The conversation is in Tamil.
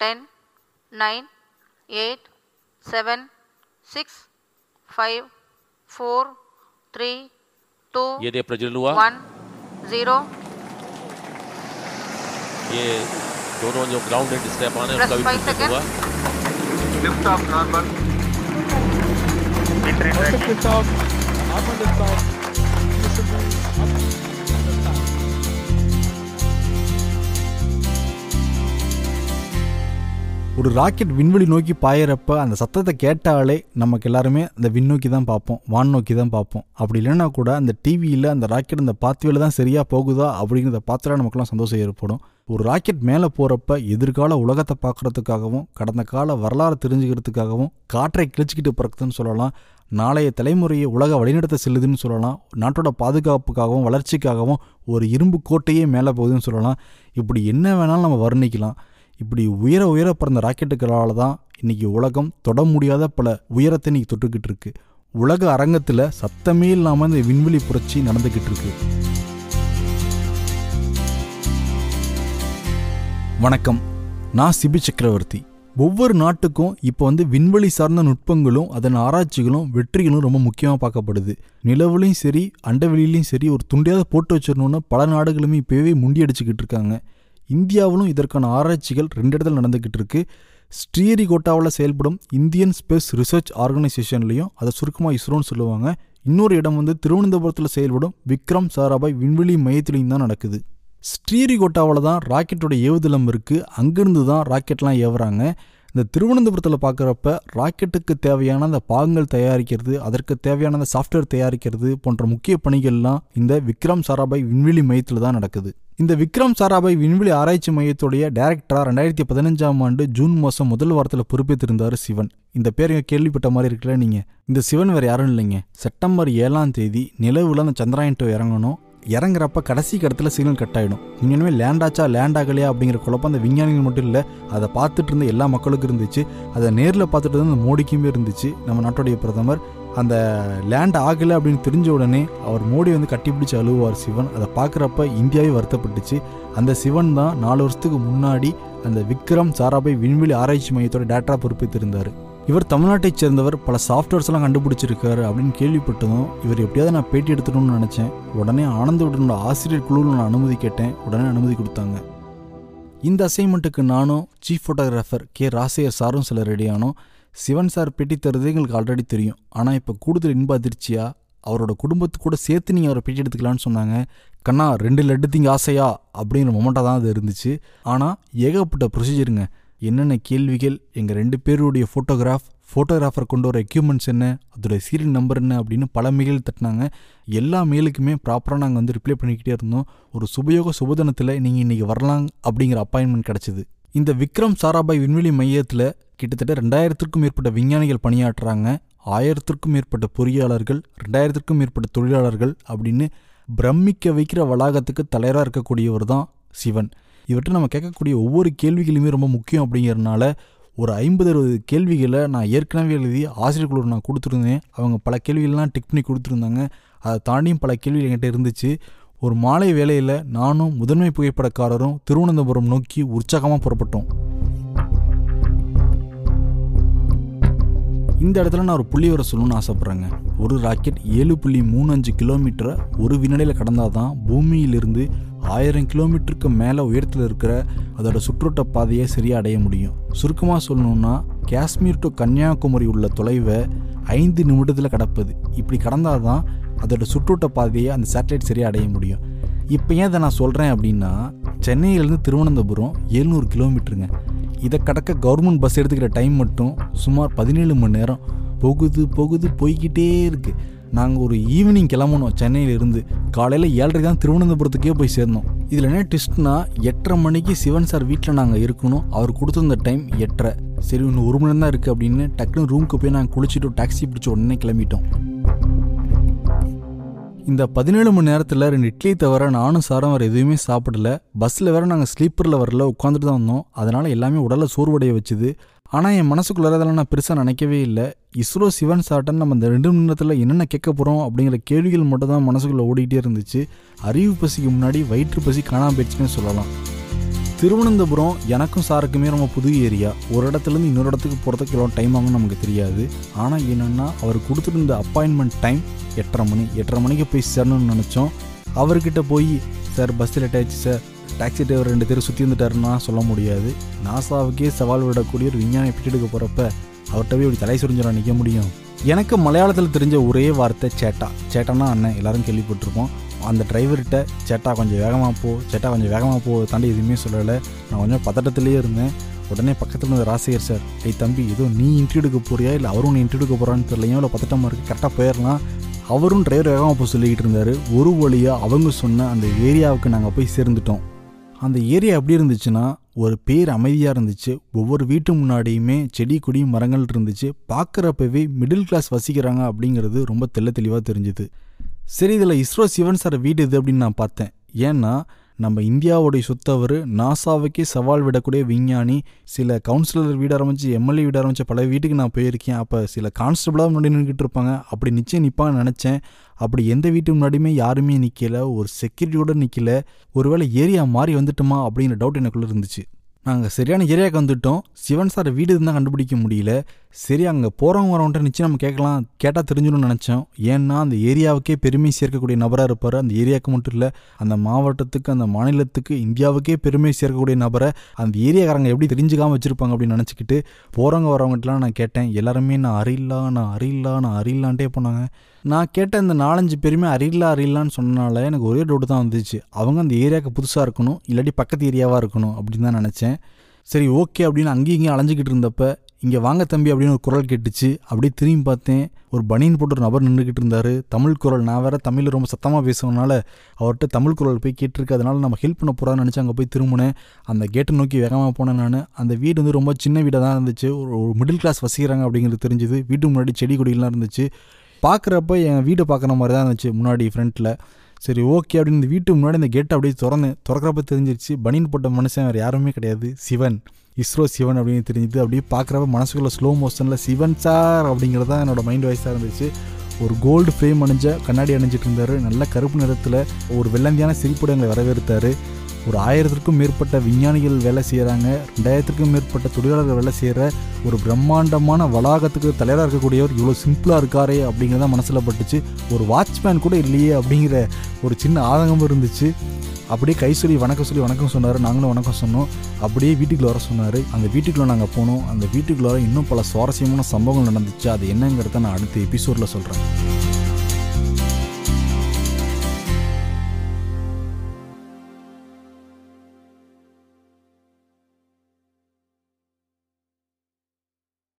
10 9 8 7 6 5 4 3 2 ये दे प्रज्वल हुआ। 1 0 ये दोनों जो ग्राउंड एंड स्टेप आने हैं उनका भी प्रोसेस हुआ। Lift off normal entry lift off normal lift off ஒரு ராக்கெட் விண்வெளி நோக்கி பாயிறப்ப அந்த சத்தத்தை கேட்டாலே நமக்கு எல்லாருமே அந்த விண்ணோக்கி தான் பார்ப்போம் வான் நோக்கி தான் பார்ப்போம். அப்படி இல்லைன்னா கூட அந்த டிவியில் அந்த ராக்கெட் அந்த பாத்துவேல தான் சரியாக போகுதா அப்படிங்கிறத பார்த்துட்டா நமக்குலாம் சந்தோஷம் ஏற்படும். ஒரு ராக்கெட் மேலே போகிறப்ப எதிர்கால உலகத்தை பார்க்குறதுக்காகவும் கடந்த கால வரலாறு தெரிஞ்சுக்கிறதுக்காகவும் காற்றை கிழிச்சிக்கிட்டு பிறக்குதுன்னு சொல்லலாம் நாளைய தலைமுறையை உலக வழிநடத்த செல்லுதுன்னு சொல்லலாம் நாட்டோட பாதுகாப்புக்காகவும் வளர்ச்சிக்காகவும் ஒரு இரும்பு கோட்டையே மேலே போகுதுன்னு சொல்லலாம். இப்படி என்ன வேணாலும் நம்ம வர்ணிக்கலாம். இப்படி உயர உயர பிறந்த ராக்கெட்டுகளால் தான் இன்னைக்கு உலகம் தொட முடியாத பல உயரத்தை இன்னைக்கு தொட்டுக்கிட்டு இருக்கு. உலக அரங்கத்தில் சத்தமே இல்லாமல் இந்த விண்வெளி புரட்சி நடந்துக்கிட்டு இருக்கு. வணக்கம். நான் சிபி சக்கரவர்த்தி. ஒவ்வொரு நாட்டுக்கும் இப்போ வந்து விண்வெளி சார்ந்த நுட்பங்களும் அதன் ஆராய்ச்சிகளும் வெற்றிகளும் ரொம்ப முக்கியமாக பார்க்கப்படுது. நிலவுலையும் சரி அண்டவெளியிலையும் சரி ஒரு துண்டியாவது போட்டு வச்சிடணும்னு பல நாடுகளுமே இப்போவே முண்டியடிச்சுக்கிட்டு இருக்காங்க. இந்தியாவிலும் இதற்கான ஆராய்ச்சிகள் ரெண்டு இடத்துல நடந்துக்கிட்டு இருக்கு ஸ்ரீஹரிகோட்டாவில் செயல்படும் இந்தியன் ஸ்பேஸ் ரிசர்ச் ஆர்கனைசேஷன்லையும் அதை சுருக்கமாக இஸ்ரோன்னு சொல்லுவாங்க. இன்னொரு இடம் வந்து திருவனந்தபுரத்தில் செயல்படும் விக்ரம் சாராபாய் விண்வெளி மையத்திலையும் தான் நடக்குது. ஸ்ரீஹரிகோட்டாவில் தான் ராக்கெட்டோட ஏவுதளம் இருக்குது அங்கேருந்து தான் ராக்கெட்லாம் ஏவுறாங்க. இந்த திருவனந்தபுரத்தில் பார்க்குறப்ப ராக்கெட்டுக்கு தேவையான அந்த பாகங்கள் தயாரிக்கிறது அதற்கு தேவையான அந்த சாஃப்ட்வேர் தயாரிக்கிறது போன்ற முக்கிய பணிகள்லாம் இந்த விக்ரம் சாராபாய் விண்வெளி மையத்தில் தான் நடக்குது. இந்த விக்ரம் சாராபாய் விண்வெளி ஆராய்ச்சி மையத்துடைய டைரக்டராக ரெண்டாயிரத்தி பதினஞ்சாம் ஆண்டு ஜூன் மாதம் முதல் வாரத்தில் பொறுப்பேற்றிருந்தார் சிவன். இந்த பேர் கேள்விப்பட்ட மாதிரி இருக்குல்ல நீங்கள் இந்த சிவன் வேறு யாரும் இல்லைங்க. செப்டம்பர் ஏழாம் தேதி நிலவில் அந்த சந்திராயன் டூ இறங்கணும். இறங்குறப்ப கடைசி கடத்தில் சிக்னல் கட் ஆகிடும் இனிமே லேண்ட் ஆச்சா லேண்ட் ஆகலையா அப்படிங்கிற குழப்பம் அந்த விஞ்ஞானிகள் மட்டும் இல்லை அதை பார்த்துட்டு இருந்த எல்லா மக்களுக்கும் இருந்துச்சு. அதை நேரில் பார்த்துட்டு இருந்த அந்த மோடிக்குமே இருந்துச்சு. நம்ம நாட்டுடைய பிரதமர் அந்த லேண்ட் ஆகலை அப்படின்னு தெரிஞ்ச உடனே அவர் மோடி வந்து கட்டிப்பிடிச்சு அழுவார் சிவன். அதை பார்க்குறப்ப இந்தியாவே வருத்தப்பட்டுச்சு. அந்த சிவன் தான் நாலு வருஷத்துக்கு முன்னாடி அந்த விக்ரம் சாராபாய் விண்வெளி ஆராய்ச்சி மையத்தோட டேட்டா பொறுப்பேற்றிருந்தார் இவர் தமிழ்நாட்டைச் சேர்ந்தவர் பல சாஃப்ட்வேர்ஸ்லாம் கண்டுபிடிச்சிருக்காரு அப்படின்னு கேள்விப்பட்டதும் இவர் எப்படியாவது நான் பேட்டி எடுத்துடணும்னு நினச்சேன். உடனே ஆனந்தவுடனோட ஆசிரியர் குழுவில் நான் அனுமதி கேட்டேன். உடனே அனுமதி கொடுத்தாங்க. இந்த அசைன்மெண்ட்டுக்கு நானும் சீஃப் ஃபோட்டோகிராஃபர் கே ராசையர் சாரும் சில ரெடியானோம் சிவன் சார் பேட்டி தருது எங்களுக்கு ஆல்ரெடி தெரியும். ஆனால் இப்போ கூடுதல் இன்ப அதிர்ச்சியா? அவரோட குடும்பத்து கூட சேர்த்து நீங்கள் அவரை பேட்டி எடுத்துக்கலான்னு சொன்னாங்க. கண்ணா ரெண்டு லட்டு திங்க ஆசையா? அப்படிங்கிற மொமெண்ட்டாக தான் அது இருந்துச்சு. ஆனால் ஏகப்பட்ட ப்ரொசீஜருங்க என்னென்ன கேள்விகள் எங்கள் ரெண்டு பேருடைய ஃபோட்டோகிராஃப் ஃபோட்டோகிராஃபர் கொண்டு வர எக்யூப்மெண்ட்ஸ் என்ன அதோட சீரியல் நம்பர் என்ன அப்படின்னு பல மெயில் தட்டினாங்க. எல்லா மெயிலுக்குமே ப்ராப்பராக நாங்கள் வந்து ரிப்ளை பண்ணிக்கிட்டே இருந்தோம். ஒரு சுபயோக சுபதனத்தில் நீங்கள் இன்றைக்கி வரலாம் அப்படிங்கிற அப்பாயின்மெண்ட் கிடச்சிது. இந்த விக்ரம் சாராபாய் விண்வெளி மையத்தில் கிட்டத்தட்ட ரெண்டாயிரத்திற்கும் மேற்பட்ட விஞ்ஞானிகள் பணியாற்றுறாங்க ஆயிரத்திற்கும் மேற்பட்ட பொறியாளர்கள் ரெண்டாயிரத்திற்கும் மேற்பட்ட தொழிலாளர்கள் அப்படின்னு பிரமிக்க வைக்கிற வளாகத்துக்கு தலைவராக இருக்கக்கூடியவர் தான் சிவன். இவற்றை நம்ம கேட்கக்கூடிய ஒவ்வொரு கேள்விகளுமே ரொம்ப முக்கியம் அப்படிங்கிறதுனால ஒரு ஐம்பது அறுபது கேள்விகளை நான் ஏற்கனவே எழுதி ஆசிரியர் நான் கொடுத்துருந்தேன். அவங்க பல கேள்விகள்லாம் டிக் பண்ணி கொடுத்துருந்தாங்க. அதை தாண்டியும் பல கேள்விகள் என்கிட்ட இருந்துச்சு. ஒரு மாலை வேளையில் நானும் முதன்மை புகைப்படக்காரரும் திருவனந்தபுரம் நோக்கி உற்சாகமாக புறப்பட்டோம். இந்த இடத்துல நான் ஒரு புள்ளி வர சொல்லணும்னு ஆசைப்பட்றேங்க. ஒரு ராக்கெட் ஏழு புள்ளி மூணு அஞ்சு கிலோமீட்டரை ஒரு வினாடியில் கடந்தால் தான் பூமியிலிருந்து ஆயிரம் கிலோமீட்டருக்கு மேலே உயரத்தில் இருக்கிற அதோட சுற்றுவட்ட பாதையை சரியாக அடைய முடியும். சுருக்கமாக சொல்லணும்னா காஷ்மீர் டு கன்னியாகுமரி உள்ள தொலைவை ஐந்து நிமிடத்தில் கடப்பது. இப்படி கடந்தால் தான் அதோட சுற்றுவட்ட பாதையை அந்த சேட்டலைட் சரியாக அடைய முடியும். இப்போ ஏன் இதை நான் சொல்கிறேன் அப்படின்னா சென்னையிலேருந்து திருவனந்தபுரம் எழுநூறு கிலோமீட்டருங்க. இதை கடக்க கவர்மெண்ட் பஸ் எடுத்துக்கிற டைம் மட்டும் சுமார் பதினேழு மணி நேரம். போகுது போகுது போய்கிட்டே இருக்குது நாங்கள் ஒரு ஈவினிங் கிளம்பணும் சென்னையிலிருந்து. காலையில் ஏழரை தான் திருவனந்தபுரத்துக்கே போய் சேர்ந்தோம். இதில் என்ன ட்விஸ்ட்னா எட்டரை மணிக்கு சிவன் சார் வீட்டில் நாங்கள் இருக்கணும். அவர் கொடுத்துருந்த டைம் எட்டரை. சரி இன்னும் ஒரு மணி நேரம் தான் இருக்குது அப்படின்னு டக்குன்னு ரூமுக்கு போய் நாங்கள் குளிச்சுட்டு டாக்ஸி பிடிச்ச உடனே கிளம்பிட்டோம். இந்த பதினேழு மணி நேரத்தில் ரெண்டு இட்லி தவிர நானும் சாரம் வேறு எதுவுமே சாப்பிடல. பஸ்ஸில் வேறு நாங்கள் ஸ்லீப்பரில் வரல உட்காந்துட்டு தான் வந்தோம். அதனால் எல்லாமே உடலை சோர்வடைய வச்சுது. ஆனால் என் மனசுக்குள்ளே அதெல்லாம் நான் பெருசாக நினைக்கவே இல்லை. இஸ்ரோ சிவன் சாட்டன் நம்ம இந்த ரெண்டு மணி நேரத்தில் என்னென்ன கேட்க போகிறோம் அப்படிங்கிற கேள்விகள் மட்டும் தான் மனசுக்குள்ளே ஓடிக்கிட்டே இருந்துச்சு. அறிவு பசிக்கு முன்னாடி வயிற்று பசி காணாம போயிடுச்சுன்னு சொல்லலாம். திருவனந்தபுரம் எனக்கும் சாருக்குமே ரொம்ப புது ஏரியா. ஒரு இடத்துலேருந்து இன்னொரு இடத்துக்கு போகிறதுக்கு எவ்வளோ டைம் ஆகும்னு நமக்கு தெரியாது. ஆனால் என்னென்னா அவர் கொடுத்துருந்த அப்பாயின்மெண்ட் டைம் எட்டரை மணி. எட்டரை மணிக்கு போய் சேரணும்னு நினச்சோம். அவர்கிட்ட போய் சார் பஸ் லேட் ஆயிடுச்சு சார். டாக்ஸி டிரைவர் ரெண்டு பேரும் சுற்றி வந்துட்டாருன்னா சொல்ல முடியாது. நாசாவுக்கே சவால் விடக்கூடிய ஒரு விஞ்ஞானி பிட்டு எடுக்க போகிறப்ப அவர்கிட்ட போய் இப்படி தலை சுரிஞ்சிட நிற்க முடியும்? எனக்கு மலையாளத்தில் தெரிஞ்ச ஒரே வார்த்தை சேட்டா. சேட்டானா அண்ணன். எல்லாரும் கேள்விப்பட்டிருப்போம். அந்த டிரைவர்கிட்ட சேட்டா கொஞ்சம் வேகமாக போ சேட்டா கொஞ்சம் வேகமாக போ தாண்டி எதுவுமே சொல்லலை. நான் கொஞ்சம் பதட்டத்துலேயே இருந்தேன். உடனே பக்கத்தில் இருந்த ராசிகர் சார் ஏய் தம்பி ஏதோ நீ இன்ட்ரி எடுக்க போறியா? இல்லை அவரும் நீ எடுக்க போகிறான்னு தெரியலையோ? இல்லை பதட்டமாக இருக்குது கரெக்டாக போயிடலாம். அவரும் டிரைவர் வேகமாக போய் சொல்லிக்கிட்டு இருந்தார். ஒரு வழியாக அவங்க சொன்ன அந்த ஏரியாவுக்கு நாங்கள் போய் சேர்ந்துட்டோம். அந்த ஏரியா எப்படி இருந்துச்சுன்னா ஒரு பேர் அமைதியாக இருந்துச்சு. ஒவ்வொரு வீட்டு முன்னாடியுமே செடி கொடி மரங்கள் இருந்துச்சு. பார்க்குறப்பவே மிடில் கிளாஸ் வசிக்கிறாங்க அப்படிங்கிறது ரொம்ப தெள்ள தெளிவாக தெரிஞ்சுது. சரி இதில் இஸ்ரோ சிவன் சார் வீடு இது அப்படின்னு நான் பார்த்தேன். ஏன்னா நம்ம இந்தியாவுடைய சொத்தவர் நாசாவுக்கே சவால் விடக்கூடிய விஞ்ஞானி சில கவுன்சிலர் வீடு ஆரம்பிச்சு எம்எல்ஏ வீடு ஆரம்பிச்ச பல வீட்டுக்கு நான் போயிருக்கேன். அப்போ சில கான்ஸ்டபிளாக முன்னாடி நின்றுக்கிட்டு இருப்பாங்க. அப்படி நிச்சயம் நிற்பான்னு நினச்சேன். அப்படி எந்த வீட்டு முன்னாடியுமே யாருமே நிற்கல ஒரு செக்யூரிட்டியோட நிற்கல ஒருவேளை ஏரியா மாறி வந்துட்டுமா அப்படிங்கிற டவுட் எனக்குள்ளே இருந்துச்சு. நாங்கள் சரியான ஏரியாவுக்கு வந்துட்டோம். சிவன் சார் வீடு இருந்தால் கண்டுபிடிக்க முடியல. சரி அங்கே போகிறவங்க வரவன்ட்டு நிச்சயம் நம்ம கேட்கலாம். கேட்டால் தெரிஞ்சிடும்னு நினச்சோம். ஏன்னா அந்த ஏரியாவுக்கே பெருமை சேர்க்கக்கூடிய நபராக இருப்பார். அந்த ஏரியாவுக்கு மட்டும் இல்லை அந்த மாவட்டத்துக்கு அந்த மாநிலத்துக்கு இந்தியாவுக்கே பெருமை சேர்க்கக்கூடிய நபரை அந்த ஏரியாக்காரங்க எப்படி தெரிஞ்சுக்காமல் வச்சுருப்பாங்க அப்படின்னு நினச்சிக்கிட்டு போகிறவங்க வரவங்கட்டலாம் நான் கேட்டேன். எல்லாருமே நான் அறியலா நான் அறியலா நான் அறியலான்ட்டே போனாங்க. நான் கேட்ட இந்த நாலஞ்சு பேருமே அறியில்லா அறியலான்னு சொன்னனால எனக்கு ஒரே டவுட் தான் வந்துச்சு. அவங்க அந்த ஏரியாவுக்கு புதுசாக இருக்கணும் இல்லாட்டி பக்கத்து ஏரியாவாக இருக்கணும் அப்படின்னு தான் நினச்சேன். சரி ஓகே அப்படின்னு அங்கேயும் இங்கேயும் அலைஞ்சிக்கிட்டு இருந்தப்ப இங்கே வாங்க தம்பி அப்படின்னு ஒரு குரல் கேட்டுச்சு. அப்படியே திரும்பி பார்த்தேன் ஒரு பனியன் போட்டு ஒரு நபர் நின்றுக்கிட்டு இருந்தார். தமிழ் குரல் நான் வேற தமிழில் ரொம்ப சத்தமாக பேசுவனால அவர்கிட்ட தமிழ் குரல் போய் கேட்டிருக்கு. அதனால் நம்ம ஹெல்ப் பண்ண போகிறான்னு நினச்சி அங்கே போய் திரும்பினேன். அந்த கேட்டை நோக்கி வேகமாக போனேன் நான். அந்த வீடு வந்து ரொம்ப சின்ன வீடாக தான் இருந்துச்சு. ஒரு மிடில் கிளாஸ் வசிக்கிறாங்க அப்படிங்கிறது தெரிஞ்சுது. வீட்டு முன்னாடி செடி கொடிகள்லாம் இருந்துச்சு. பார்க்குறப்ப என் வீடை பார்க்குற மாதிரி தான் இருந்துச்சு முன்னாடி ஃப்ரண்ட்டில் சரி ஓகே அப்படின்னு இந்த வீட்டு முன்னாடி இந்த கேட்டை அப்படியே திறந்தேன். திறக்கிறப்ப தெரிஞ்சிருச்சு பனியன் போட்ட மனுஷன் வேறு யாருமே கிடையாது. சிவன். இஸ்ரோ சிவன் அப்படின்னு தெரிஞ்சுது. அப்படியே பார்க்குறப்ப மனசுக்குள்ள ஸ்லோ மோஷனில் சிவன் சார் அப்படிங்கிறது தான் என்னோட மைண்ட் வாய்ஸாக இருந்துச்சு. ஒரு கோல்டு ஃப்ரேம் அணிஞ்ச கண்ணாடி அணிஞ்சிட்டு இருந்தார். நல்ல கருப்பு நிறத்தில் ஒரு வெள்ளந்தியான சிரிப்புடங்களை வரவேற்றார். ஒரு ஆயிரத்திற்கும் மேற்பட்ட விஞ்ஞானிகள் வேலை செய்கிறாங்க ரெண்டாயிரத்திற்கும் மேற்பட்ட தொழிலாளர்கள் வேலை செய்கிற ஒரு பிரம்மாண்டமான வளாகத்துக்கு தலைவராக இருக்கக்கூடியவர் இவ்வளோ சிம்பிளாக இருக்காரே அப்படிங்கிறத மனசில் பட்டுச்சு. ஒரு வாட்ச்மேன் கூட இல்லையே அப்படிங்கிற ஒரு சின்ன ஆதங்கம் இருந்துச்சு. அப்படியே கை சொல்லி வணக்கம் சொல்லி வணக்கம் சொன்னார். நாங்களும் வணக்கம் சொன்னோம். அப்படியே வீட்டுக்குள்ள வர சொன்னார். அந்த வீட்டுக்குள்ளே நாங்கள் போனோம். அந்த வீட்டுக்குள்ள இன்னும் பல சுவாரஸ்யமான சம்பவங்கள் நடந்துச்சு. அது என்னங்கிறத நான் அடுத்த எபிசோடில் சொல்கிறேன்